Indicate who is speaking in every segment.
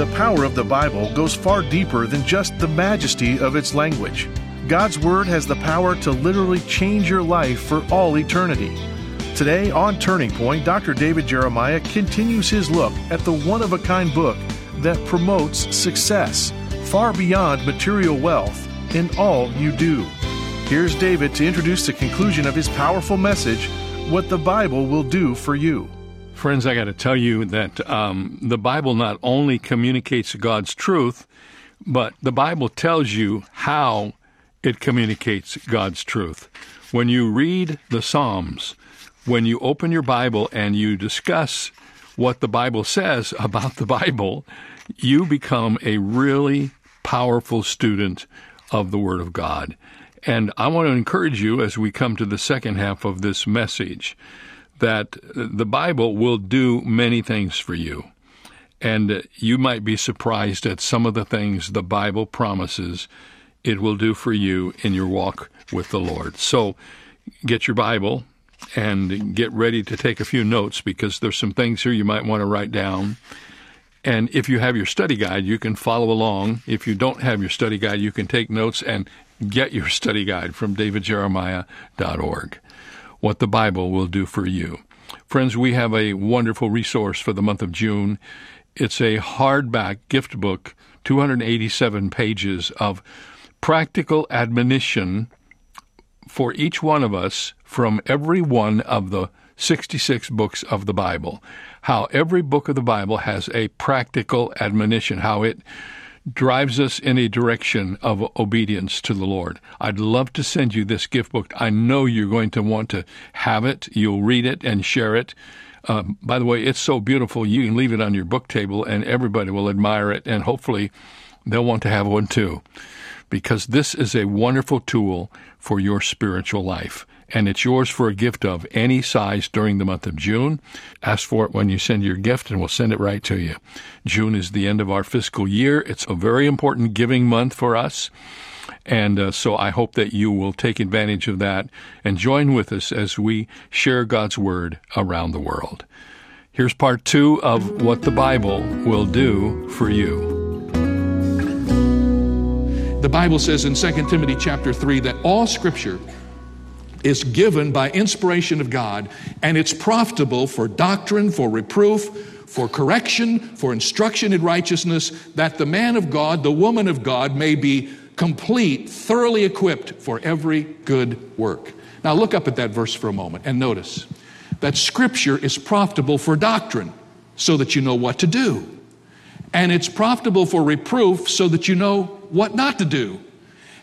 Speaker 1: The power of the Bible goes far deeper than just the majesty of its language. God's Word has the power to literally change your life for all eternity. Today on Turning Point, Dr. David Jeremiah continues his look at the one of a kind book that promotes success far beyond material wealth in all you do. Here's David to introduce the conclusion of his powerful message What the Bible Will Do for You.
Speaker 2: Friends, I got to tell you that um, the Bible not only communicates God's truth, but the Bible tells you how it communicates God's truth. When you read the Psalms, when you open your Bible and you discuss what the Bible says about the Bible, you become a really powerful student of the Word of God. And I want to encourage you as we come to the second half of this message that the Bible will do many things for you. And you might be surprised at some of the things the Bible promises it will do for you in your walk with the Lord. So get your Bible and get ready to take a few notes because there's some things here you might want to write down. And if you have your study guide, you can follow along. If you don't have your study guide, you can take notes and get your study guide from davidjeremiah.org. What the Bible will do for you. Friends, we have a wonderful resource for the month of June. It's a hardback gift book, 287 pages of practical admonition for each one of us from every one of the 66 books of the Bible. How every book of the Bible has a practical admonition, how it drives us in a direction of obedience to the Lord. I'd love to send you this gift book. I know you're going to want to have it. You'll read it and share it. Uh, by the way, it's so beautiful. You can leave it on your book table and everybody will admire it, and hopefully they'll want to have one too. Because this is a wonderful tool for your spiritual life and it's yours for a gift of any size during the month of June. Ask for it when you send your gift, and we'll send it right to you. June is the end of our fiscal year. It's a very important giving month for us. And uh, so I hope that you will take advantage of that and join with us as we share God's Word around the world. Here's part two of what the Bible will do for you.
Speaker 3: The Bible says in 2 Timothy chapter 3 that all scripture is given by inspiration of God, and it's profitable for doctrine, for reproof, for correction, for instruction in righteousness, that the man of God, the woman of God, may be complete, thoroughly equipped for every good work. Now, look up at that verse for a moment and notice that Scripture is profitable for doctrine so that you know what to do. And it's profitable for reproof so that you know what not to do.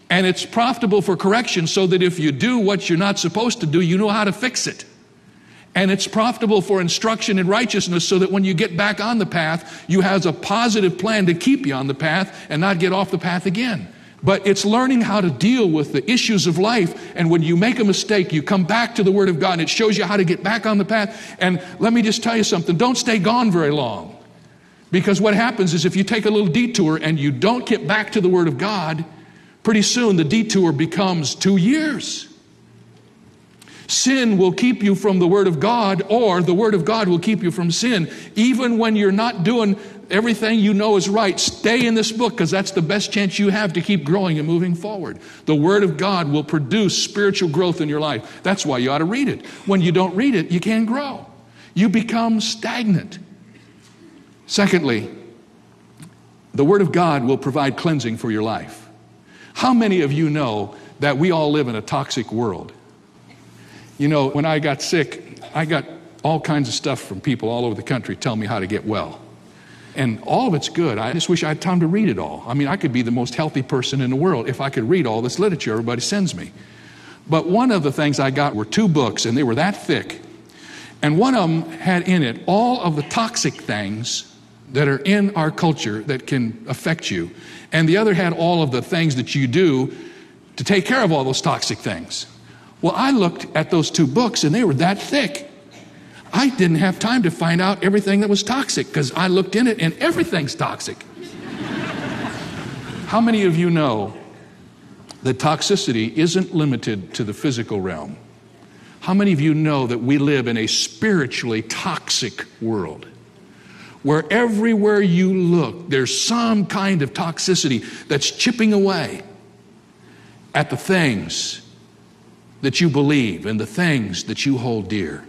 Speaker 3: And it's profitable for correction so that if you do what you're not supposed to do, you know how to fix it. And it's profitable for instruction in righteousness so that when you get back on the path, you have a positive plan to keep you on the path and not get off the path again. But it's learning how to deal with the issues of life. And when you make a mistake, you come back to the Word of God and it shows you how to get back on the path. And let me just tell you something don't stay gone very long. Because what happens is if you take a little detour and you don't get back to the Word of God, Pretty soon, the detour becomes two years. Sin will keep you from the Word of God, or the Word of God will keep you from sin. Even when you're not doing everything you know is right, stay in this book because that's the best chance you have to keep growing and moving forward. The Word of God will produce spiritual growth in your life. That's why you ought to read it. When you don't read it, you can't grow, you become stagnant. Secondly, the Word of God will provide cleansing for your life. How many of you know that we all live in a toxic world? You know, when I got sick, I got all kinds of stuff from people all over the country telling me how to get well. And all of it's good. I just wish I had time to read it all. I mean, I could be the most healthy person in the world if I could read all this literature everybody sends me. But one of the things I got were two books, and they were that thick. And one of them had in it all of the toxic things that are in our culture that can affect you and the other had all of the things that you do to take care of all those toxic things. Well, I looked at those two books and they were that thick. I didn't have time to find out everything that was toxic because I looked in it and everything's toxic. How many of you know that toxicity isn't limited to the physical realm? How many of you know that we live in a spiritually toxic world? Where everywhere you look, there's some kind of toxicity that's chipping away at the things that you believe and the things that you hold dear.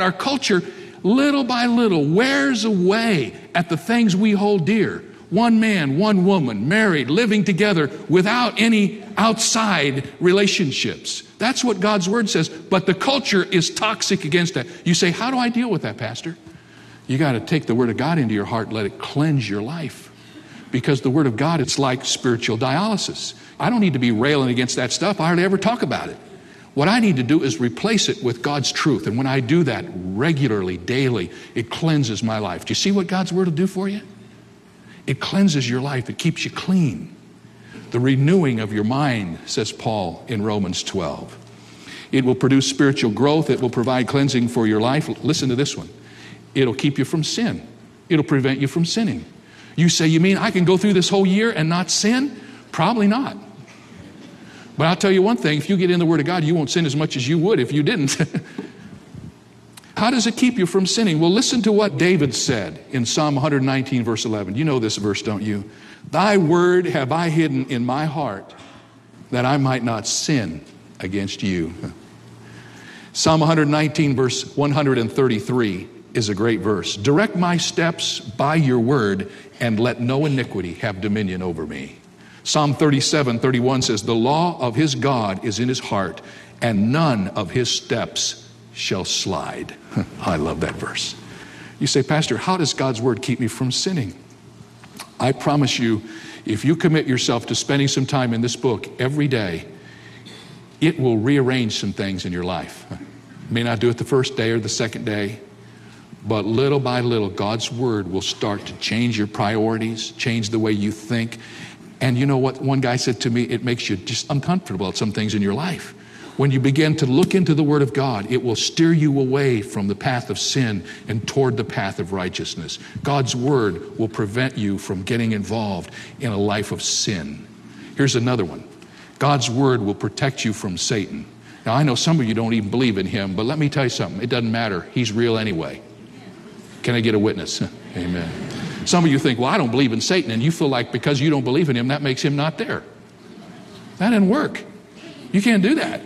Speaker 3: Our culture, little by little, wears away at the things we hold dear. One man, one woman, married, living together without any outside relationships. That's what God's Word says. But the culture is toxic against that. You say, How do I deal with that, Pastor? You got to take the Word of God into your heart and let it cleanse your life. Because the Word of God, it's like spiritual dialysis. I don't need to be railing against that stuff. I hardly ever talk about it. What I need to do is replace it with God's truth. And when I do that regularly, daily, it cleanses my life. Do you see what God's Word will do for you? It cleanses your life, it keeps you clean. The renewing of your mind, says Paul in Romans 12. It will produce spiritual growth, it will provide cleansing for your life. Listen to this one it'll keep you from sin, it'll prevent you from sinning. You say, You mean I can go through this whole year and not sin? Probably not. But I'll tell you one thing if you get in the Word of God, you won't sin as much as you would if you didn't. How does it keep you from sinning? Well, listen to what David said in Psalm 119, verse 11. You know this verse, don't you? Thy word have I hidden in my heart that I might not sin against you. Psalm 119, verse 133 is a great verse. Direct my steps by your word, and let no iniquity have dominion over me. Psalm 37, 31 says, The law of his God is in his heart, and none of his steps shall slide. I love that verse. You say, Pastor, how does God's word keep me from sinning? I promise you, if you commit yourself to spending some time in this book every day, it will rearrange some things in your life. May not do it the first day or the second day, but little by little, God's word will start to change your priorities, change the way you think, and you know what? One guy said to me, it makes you just uncomfortable at some things in your life. When you begin to look into the Word of God, it will steer you away from the path of sin and toward the path of righteousness. God's Word will prevent you from getting involved in a life of sin. Here's another one God's Word will protect you from Satan. Now, I know some of you don't even believe in him, but let me tell you something. It doesn't matter. He's real anyway. Can I get a witness? Amen. Some of you think, well, I don't believe in Satan, and you feel like because you don't believe in him, that makes him not there. That didn't work. You can't do that.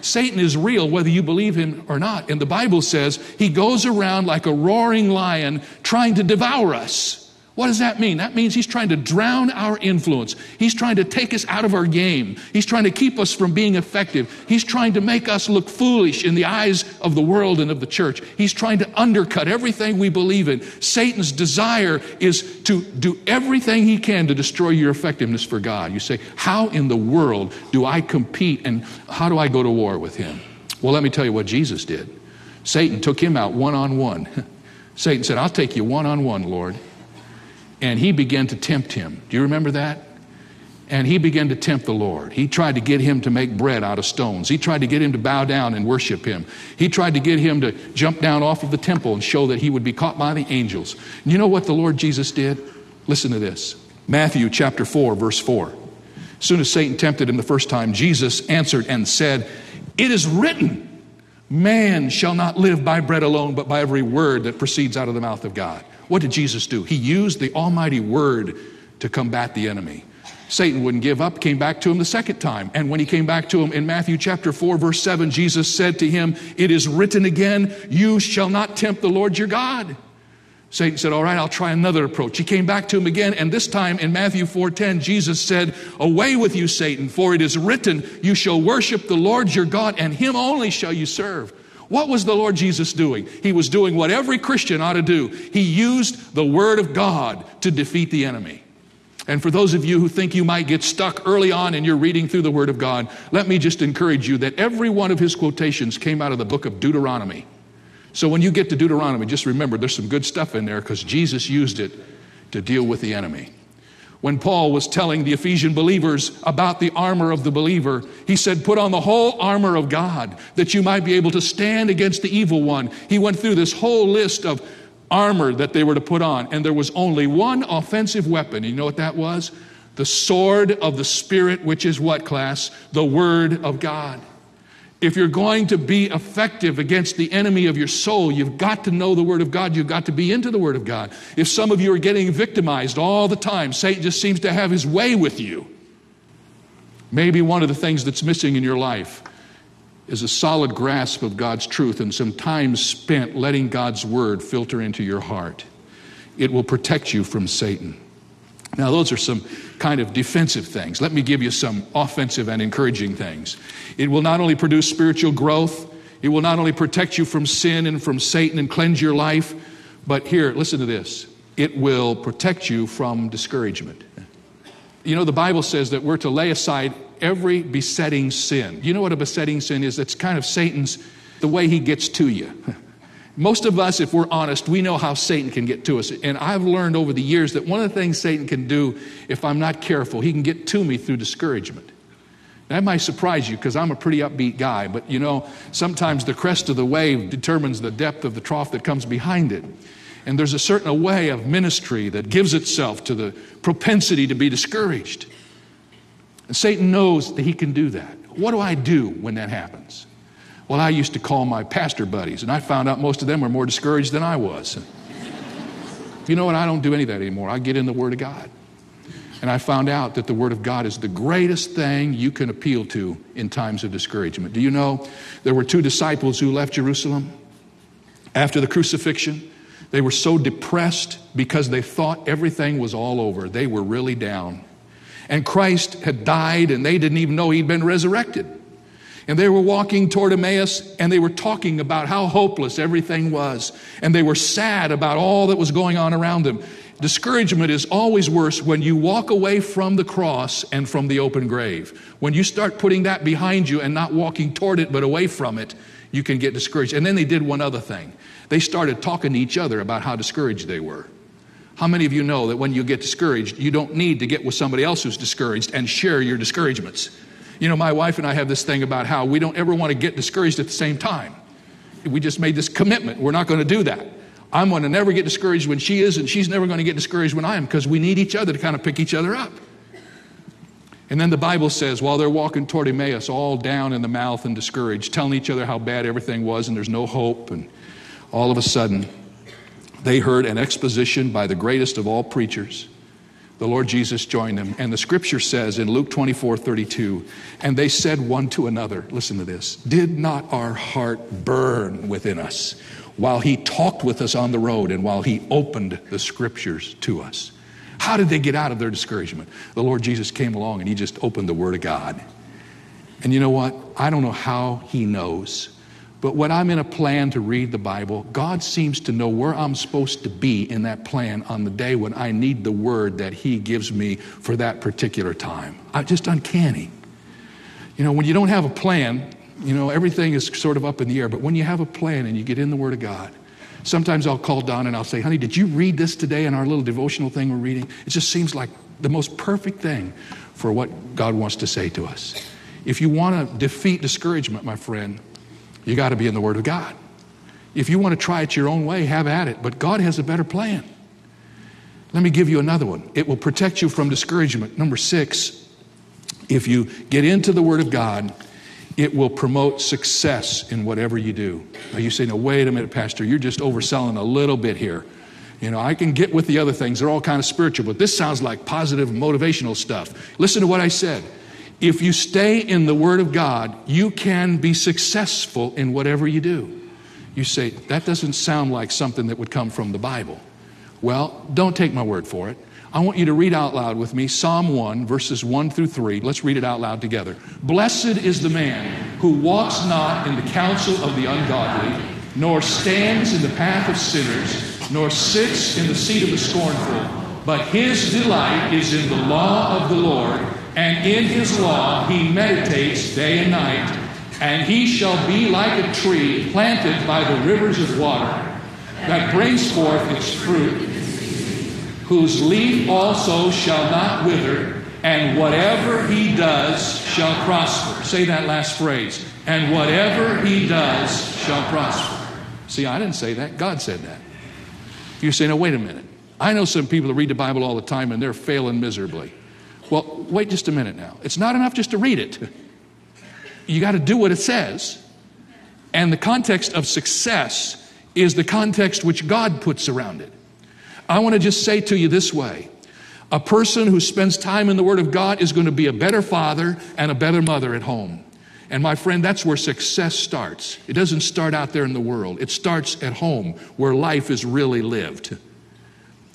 Speaker 3: Satan is real whether you believe him or not. And the Bible says he goes around like a roaring lion trying to devour us. What does that mean? That means he's trying to drown our influence. He's trying to take us out of our game. He's trying to keep us from being effective. He's trying to make us look foolish in the eyes of the world and of the church. He's trying to undercut everything we believe in. Satan's desire is to do everything he can to destroy your effectiveness for God. You say, How in the world do I compete and how do I go to war with him? Well, let me tell you what Jesus did. Satan took him out one on one. Satan said, I'll take you one on one, Lord and he began to tempt him. Do you remember that? And he began to tempt the Lord. He tried to get him to make bread out of stones. He tried to get him to bow down and worship him. He tried to get him to jump down off of the temple and show that he would be caught by the angels. And you know what the Lord Jesus did? Listen to this Matthew chapter 4, verse 4. As soon as Satan tempted him the first time, Jesus answered and said, It is written, Man shall not live by bread alone, but by every word that proceeds out of the mouth of God. What did Jesus do? He used the Almighty Word to combat the enemy. Satan wouldn't give up, came back to him the second time. And when he came back to him in Matthew chapter 4, verse 7, Jesus said to him, It is written again, You shall not tempt the Lord your God. Satan said, All right, I'll try another approach. He came back to him again, and this time in Matthew 4:10, Jesus said, Away with you, Satan, for it is written, You shall worship the Lord your God, and him only shall you serve. What was the Lord Jesus doing? He was doing what every Christian ought to do. He used the Word of God to defeat the enemy. And for those of you who think you might get stuck early on in your reading through the Word of God, let me just encourage you that every one of his quotations came out of the book of Deuteronomy. So when you get to Deuteronomy, just remember there's some good stuff in there because Jesus used it to deal with the enemy. When Paul was telling the Ephesian believers about the armor of the believer, he said, Put on the whole armor of God that you might be able to stand against the evil one. He went through this whole list of armor that they were to put on, and there was only one offensive weapon. You know what that was? The sword of the Spirit, which is what, class? The Word of God. If you're going to be effective against the enemy of your soul, you've got to know the Word of God. You've got to be into the Word of God. If some of you are getting victimized all the time, Satan just seems to have his way with you. Maybe one of the things that's missing in your life is a solid grasp of God's truth and some time spent letting God's Word filter into your heart. It will protect you from Satan. Now, those are some kind of defensive things. Let me give you some offensive and encouraging things. It will not only produce spiritual growth, it will not only protect you from sin and from Satan and cleanse your life, but here, listen to this it will protect you from discouragement. You know, the Bible says that we're to lay aside every besetting sin. You know what a besetting sin is? It's kind of Satan's, the way he gets to you. Most of us, if we're honest, we know how Satan can get to us. And I've learned over the years that one of the things Satan can do, if I'm not careful, he can get to me through discouragement. That might surprise you because I'm a pretty upbeat guy, but you know, sometimes the crest of the wave determines the depth of the trough that comes behind it. And there's a certain way of ministry that gives itself to the propensity to be discouraged. And Satan knows that he can do that. What do I do when that happens? Well, I used to call my pastor buddies, and I found out most of them were more discouraged than I was. you know what? I don't do any of that anymore. I get in the Word of God. And I found out that the Word of God is the greatest thing you can appeal to in times of discouragement. Do you know there were two disciples who left Jerusalem after the crucifixion? They were so depressed because they thought everything was all over. They were really down. And Christ had died, and they didn't even know he'd been resurrected. And they were walking toward Emmaus and they were talking about how hopeless everything was. And they were sad about all that was going on around them. Discouragement is always worse when you walk away from the cross and from the open grave. When you start putting that behind you and not walking toward it but away from it, you can get discouraged. And then they did one other thing. They started talking to each other about how discouraged they were. How many of you know that when you get discouraged, you don't need to get with somebody else who's discouraged and share your discouragements? You know, my wife and I have this thing about how we don't ever want to get discouraged at the same time. We just made this commitment. We're not going to do that. I'm going to never get discouraged when she is, and she's never going to get discouraged when I am because we need each other to kind of pick each other up. And then the Bible says, while they're walking toward Emmaus, all down in the mouth and discouraged, telling each other how bad everything was and there's no hope, and all of a sudden, they heard an exposition by the greatest of all preachers the Lord Jesus joined them. And the scripture says in Luke 24 32, and they said one to another, listen to this, did not our heart burn within us while he talked with us on the road and while he opened the scriptures to us? How did they get out of their discouragement? The Lord Jesus came along and he just opened the Word of God. And you know what? I don't know how he knows. But when I'm in a plan to read the Bible, God seems to know where I'm supposed to be in that plan on the day when I need the word that He gives me for that particular time. I, just uncanny. You know, when you don't have a plan, you know, everything is sort of up in the air. But when you have a plan and you get in the Word of God, sometimes I'll call Don and I'll say, honey, did you read this today in our little devotional thing we're reading? It just seems like the most perfect thing for what God wants to say to us. If you want to defeat discouragement, my friend, you got to be in the Word of God. If you want to try it your own way, have at it. But God has a better plan. Let me give you another one. It will protect you from discouragement. Number six, if you get into the Word of God, it will promote success in whatever you do. Now you say, no, wait a minute, Pastor, you're just overselling a little bit here. You know, I can get with the other things, they're all kind of spiritual, but this sounds like positive motivational stuff. Listen to what I said. If you stay in the Word of God, you can be successful in whatever you do. You say, that doesn't sound like something that would come from the Bible. Well, don't take my word for it. I want you to read out loud with me Psalm 1, verses 1 through 3. Let's read it out loud together. Blessed is the man who walks not in the counsel of the ungodly, nor stands in the path of sinners, nor sits in the seat of the scornful, but his delight is in the law of the Lord and in his law he meditates day and night. And he shall be like a tree planted by the rivers of water that brings forth its fruit, whose leaf also shall not wither, and whatever he does shall prosper. Say that last phrase. And whatever he does shall prosper. See, I didn't say that. God said that. You say, now, wait a minute. I know some people that read the Bible all the time and they're failing miserably. Well, wait just a minute now. It's not enough just to read it. you got to do what it says. And the context of success is the context which God puts around it. I want to just say to you this way a person who spends time in the Word of God is going to be a better father and a better mother at home. And my friend, that's where success starts. It doesn't start out there in the world, it starts at home where life is really lived.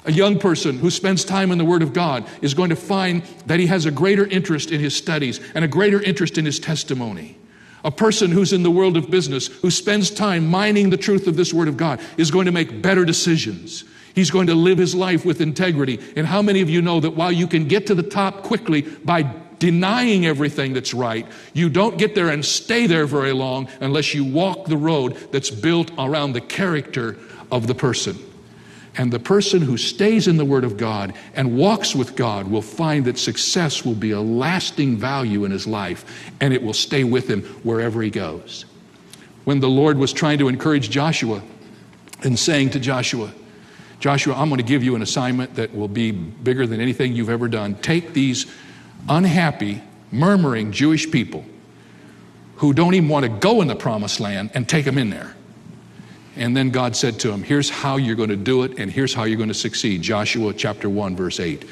Speaker 3: A young person who spends time in the Word of God is going to find that he has a greater interest in his studies and a greater interest in his testimony. A person who's in the world of business, who spends time mining the truth of this Word of God, is going to make better decisions. He's going to live his life with integrity. And how many of you know that while you can get to the top quickly by denying everything that's right, you don't get there and stay there very long unless you walk the road that's built around the character of the person. And the person who stays in the Word of God and walks with God will find that success will be a lasting value in his life and it will stay with him wherever he goes. When the Lord was trying to encourage Joshua and saying to Joshua, Joshua, I'm going to give you an assignment that will be bigger than anything you've ever done. Take these unhappy, murmuring Jewish people who don't even want to go in the promised land and take them in there. And then God said to him, Here's how you're going to do it, and here's how you're going to succeed. Joshua chapter 1, verse 8.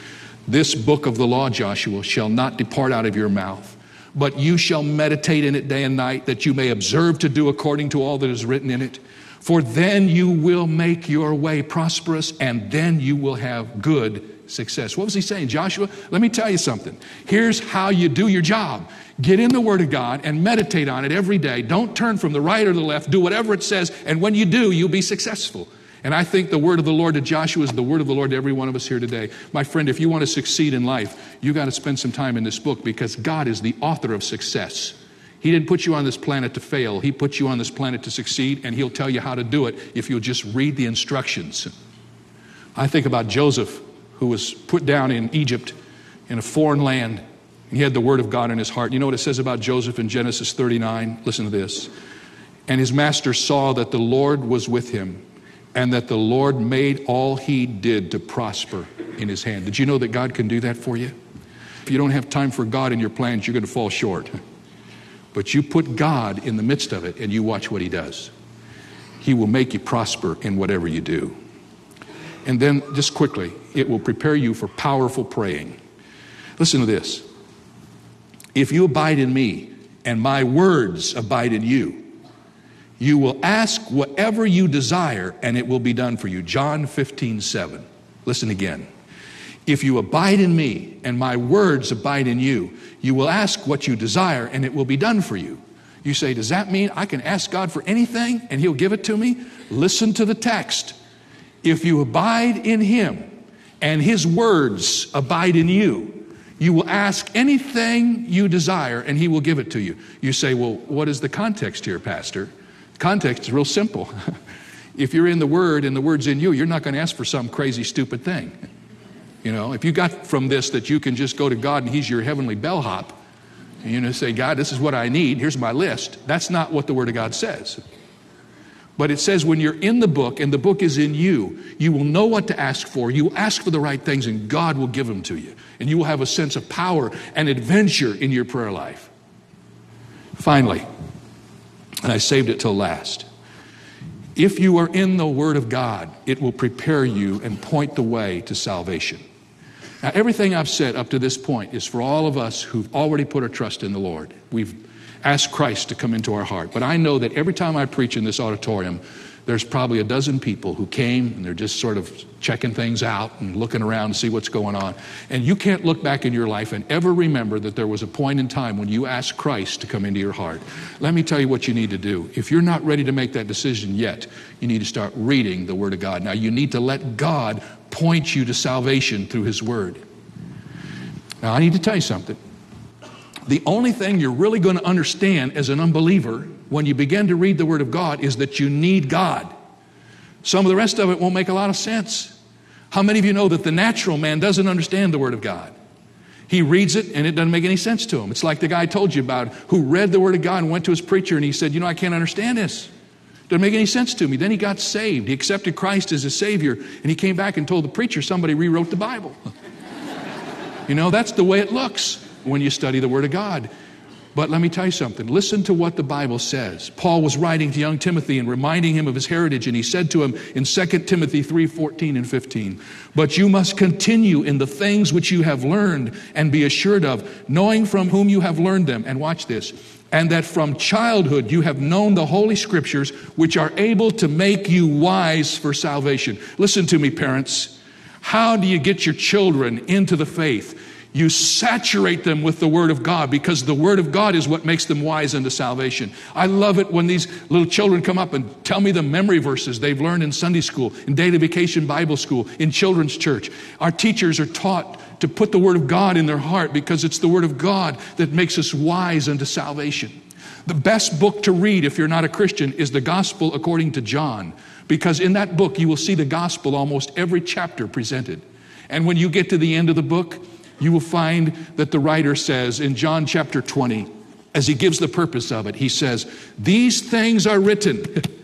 Speaker 3: This book of the law, Joshua, shall not depart out of your mouth, but you shall meditate in it day and night, that you may observe to do according to all that is written in it. For then you will make your way prosperous, and then you will have good success. What was he saying? Joshua, let me tell you something. Here's how you do your job get in the Word of God and meditate on it every day. Don't turn from the right or the left. Do whatever it says, and when you do, you'll be successful. And I think the word of the Lord to Joshua is the word of the Lord to every one of us here today. My friend, if you want to succeed in life, you got to spend some time in this book because God is the author of success. He didn't put you on this planet to fail. He put you on this planet to succeed, and He'll tell you how to do it if you'll just read the instructions. I think about Joseph who was put down in Egypt in a foreign land. He had the word of God in his heart. You know what it says about Joseph in Genesis 39? Listen to this. And his master saw that the Lord was with him and that the Lord made all he did to prosper in his hand. Did you know that God can do that for you? If you don't have time for God in your plans, you're going to fall short. But you put God in the midst of it and you watch what he does. He will make you prosper in whatever you do. And then, just quickly, it will prepare you for powerful praying. Listen to this. If you abide in me and my words abide in you, you will ask whatever you desire and it will be done for you. John 15, 7. Listen again. If you abide in me and my words abide in you, you will ask what you desire and it will be done for you. You say, Does that mean I can ask God for anything and he'll give it to me? Listen to the text. If you abide in him and his words abide in you, you will ask anything you desire and he will give it to you. You say, Well, what is the context here, Pastor? Context is real simple. if you're in the Word and the Word's in you, you're not going to ask for some crazy, stupid thing. You know, if you got from this that you can just go to God and He's your heavenly bellhop, and you know, say, God, this is what I need, here's my list. That's not what the Word of God says. But it says when you're in the book and the book is in you, you will know what to ask for. You will ask for the right things and God will give them to you. And you will have a sense of power and adventure in your prayer life. Finally, and I saved it till last. If you are in the Word of God, it will prepare you and point the way to salvation. Now, everything I've said up to this point is for all of us who've already put our trust in the Lord. We've ask Christ to come into our heart. But I know that every time I preach in this auditorium, there's probably a dozen people who came and they're just sort of checking things out and looking around to see what's going on. And you can't look back in your life and ever remember that there was a point in time when you asked Christ to come into your heart. Let me tell you what you need to do. If you're not ready to make that decision yet, you need to start reading the Word of God. Now, you need to let God point you to salvation through His Word. Now, I need to tell you something. The only thing you're really going to understand as an unbeliever when you begin to read the Word of God is that you need God. Some of the rest of it won't make a lot of sense. How many of you know that the natural man doesn't understand the Word of God? He reads it and it doesn't make any sense to him. It's like the guy I told you about who read the Word of God and went to his preacher and he said, You know, I can't understand this. Doesn't make any sense to me. Then he got saved. He accepted Christ as his Savior and he came back and told the preacher somebody rewrote the Bible. you know, that's the way it looks when you study the Word of God. But let me tell you something. Listen to what the Bible says. Paul was writing to young Timothy and reminding him of his heritage, and he said to him in 2 Timothy 3 14 and 15, But you must continue in the things which you have learned and be assured of, knowing from whom you have learned them. And watch this. And that from childhood you have known the Holy Scriptures, which are able to make you wise for salvation. Listen to me, parents. How do you get your children into the faith? You saturate them with the Word of God because the Word of God is what makes them wise unto salvation. I love it when these little children come up and tell me the memory verses they've learned in Sunday school, in daily vacation Bible school, in children's church. Our teachers are taught to put the Word of God in their heart because it's the Word of God that makes us wise unto salvation. The best book to read if you're not a Christian is the Gospel according to John because in that book you will see the Gospel almost every chapter presented. And when you get to the end of the book, you will find that the writer says in John chapter 20, as he gives the purpose of it, he says, These things are written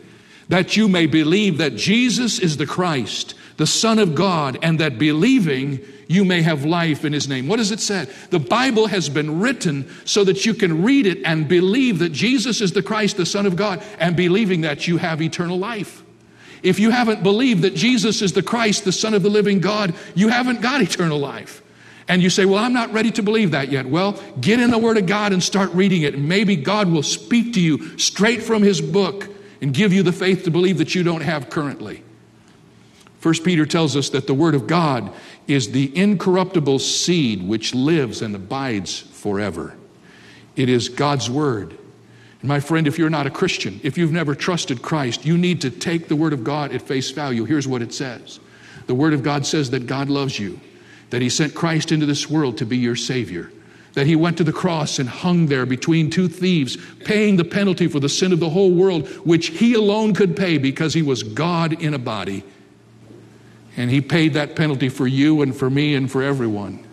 Speaker 3: that you may believe that Jesus is the Christ, the Son of God, and that believing you may have life in his name. What does it say? The Bible has been written so that you can read it and believe that Jesus is the Christ, the Son of God, and believing that you have eternal life. If you haven't believed that Jesus is the Christ, the Son of the living God, you haven't got eternal life. And you say, Well, I'm not ready to believe that yet. Well, get in the Word of God and start reading it. And maybe God will speak to you straight from His book and give you the faith to believe that you don't have currently. First Peter tells us that the Word of God is the incorruptible seed which lives and abides forever. It is God's Word. And my friend, if you're not a Christian, if you've never trusted Christ, you need to take the Word of God at face value. Here's what it says The Word of God says that God loves you that He sent Christ into this world to be your Savior, that He went to the cross and hung there between two thieves, paying the penalty for the sin of the whole world, which He alone could pay because He was God in a body. And He paid that penalty for you and for me and for everyone.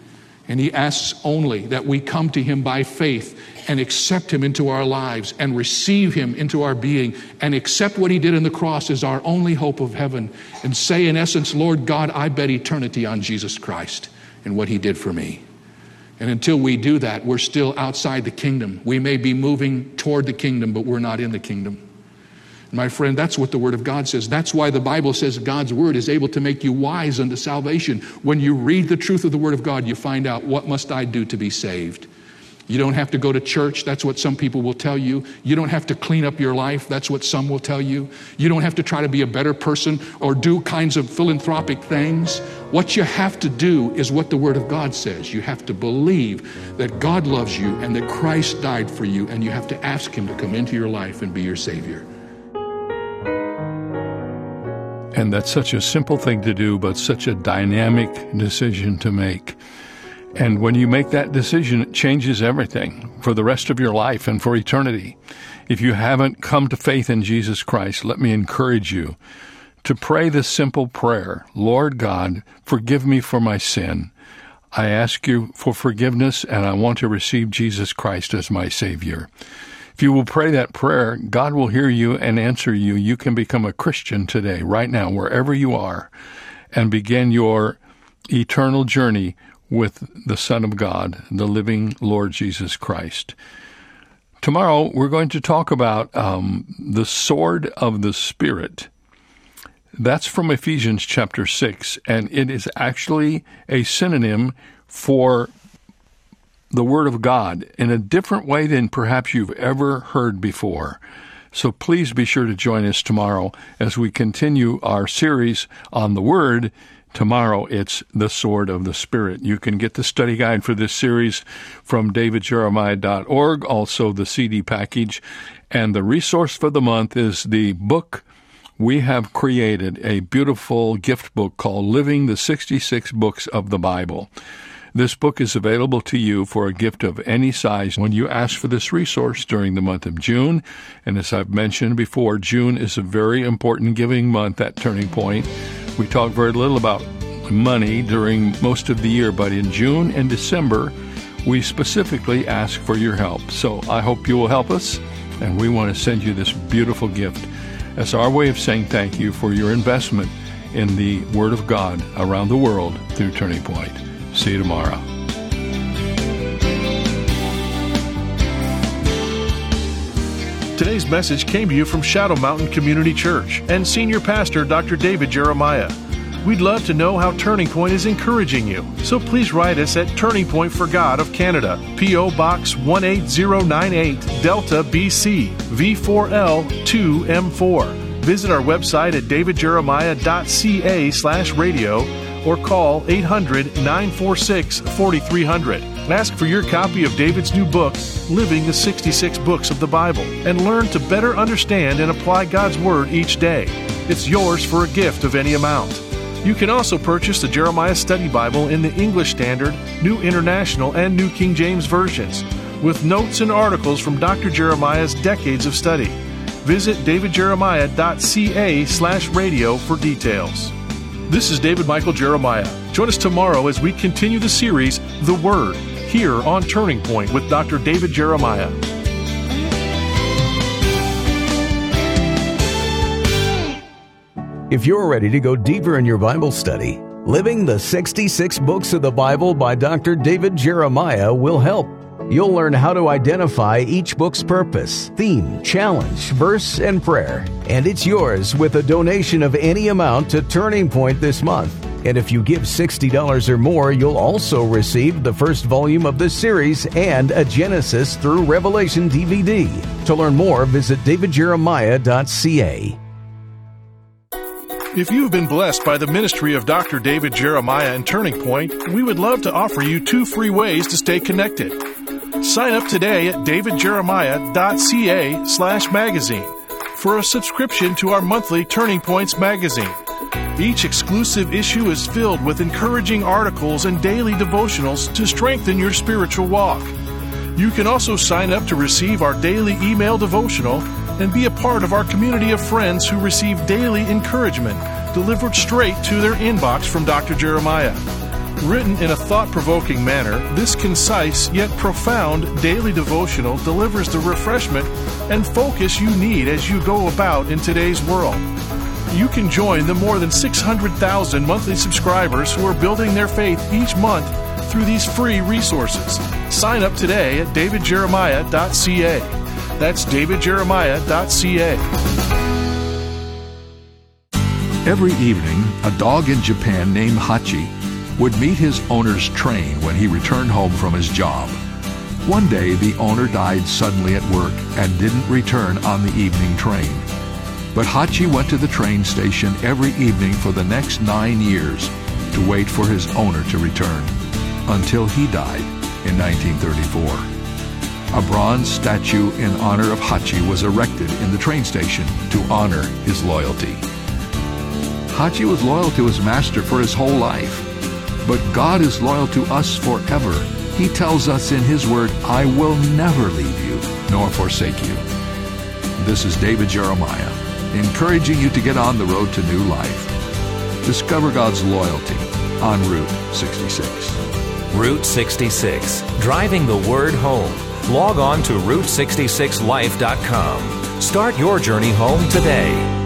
Speaker 3: And He asks only that we come to Him by faith and accept Him into our lives and receive Him into our being and accept what He did on the cross as our only hope of heaven and say, in essence, Lord God, I bet eternity on Jesus Christ and what He did for me. And until we do that, we're still outside the kingdom. We may be moving toward the kingdom, but we're not in the kingdom. My friend, that's what the Word of God says. That's why the Bible says God's Word is able to make you wise unto salvation. When you read the truth of the Word of God, you find out what must I do to be saved. You don't have to go to church. That's what some people will tell you. You don't have to clean up your life. That's what some will tell you. You don't have to try to be a better person or do kinds of philanthropic things. What you have to do is what the Word of God says. You have to believe that God loves you and that Christ died for you, and you have to ask Him to come into your life and be your Savior.
Speaker 2: And that's such a simple thing to do, but such a dynamic decision to make. And when you make that decision, it changes everything for the rest of your life and for eternity. If you haven't come to faith in Jesus Christ, let me encourage you to pray this simple prayer Lord God, forgive me for my sin. I ask you for forgiveness and I want to receive Jesus Christ as my Savior. If you will pray that prayer, God will hear you and answer you. You can become a Christian today, right now, wherever you are, and begin your eternal journey with the Son of God, the living Lord Jesus Christ. Tomorrow, we're going to talk about um, the sword of the Spirit. That's from Ephesians chapter 6, and it is actually a synonym for the Word of God in a different way than perhaps you've ever heard before. So please be sure to join us tomorrow as we continue our series on the Word Tomorrow it's The Sword of the Spirit. You can get the study guide for this series from davidjeremiah.org, also the CD package. And the resource for the month is the book we have created, a beautiful gift book called Living the 66 Books of the Bible. This book is available to you for a gift of any size when you ask for this resource during the month of June. And as I've mentioned before, June is a very important giving month at Turning Point. We talk very little about money during most of the year, but in June and December, we specifically ask for your help. So I hope you will help us, and we want to send you this beautiful gift as our way of saying thank you for your investment in the Word of God around the world through Turning Point. See you tomorrow.
Speaker 1: Today's message came to you from Shadow Mountain Community Church and Senior Pastor Dr. David Jeremiah. We'd love to know how Turning Point is encouraging you, so please write us at Turning Point for God of Canada, P.O. Box 18098, Delta, BC, V4L 2M4. Visit our website at davidjeremiah.ca slash radio or call 800 946 4300. Ask for your copy of David's new book, Living the 66 Books of the Bible, and learn to better understand and apply God's Word each day. It's yours for a gift of any amount. You can also purchase the Jeremiah Study Bible in the English Standard, New International, and New King James versions, with notes and articles from Dr. Jeremiah's decades of study. Visit davidjeremiah.ca slash radio for details. This is David Michael Jeremiah. Join us tomorrow as we continue the series, The Word, here on Turning Point with Dr. David Jeremiah.
Speaker 4: If you're ready to go deeper in your Bible study, Living the 66 Books of the Bible by Dr. David Jeremiah will help. You'll learn how to identify each book's purpose, theme, challenge, verse, and prayer. And it's yours with a donation of any amount to Turning Point this month. And if you give $60 or more, you'll also receive the first volume of this series and a Genesis through Revelation DVD. To learn more, visit davidjeremiah.ca.
Speaker 1: If you've been blessed by the ministry of Dr. David Jeremiah and Turning Point, we would love to offer you two free ways to stay connected. Sign up today at davidjeremiah.ca slash magazine for a subscription to our monthly Turning Points magazine. Each exclusive issue is filled with encouraging articles and daily devotionals to strengthen your spiritual walk. You can also sign up to receive our daily email devotional and be a part of our community of friends who receive daily encouragement delivered straight to their inbox from Dr. Jeremiah. Written in a thought provoking manner, this concise yet profound daily devotional delivers the refreshment and focus you need as you go about in today's world. You can join the more than 600,000 monthly subscribers who are building their faith each month through these free resources. Sign up today at davidjeremiah.ca. That's davidjeremiah.ca.
Speaker 3: Every evening, a dog in Japan named Hachi would meet his owner's train when he returned home from his job. One day, the owner died suddenly at work and didn't return on the evening train. But Hachi went to the train station every evening for the next nine years to wait for his owner to return, until he died in 1934. A bronze statue in honor of Hachi was erected in the train station to honor his loyalty. Hachi was loyal to his master for his whole life. But God is loyal to us forever. He tells us in His Word, I will never leave you nor forsake you. This is David Jeremiah, encouraging you to get on the road to new life. Discover God's loyalty on Route 66.
Speaker 5: Route 66, driving the word home. Log on to Route66Life.com. Start your journey home today.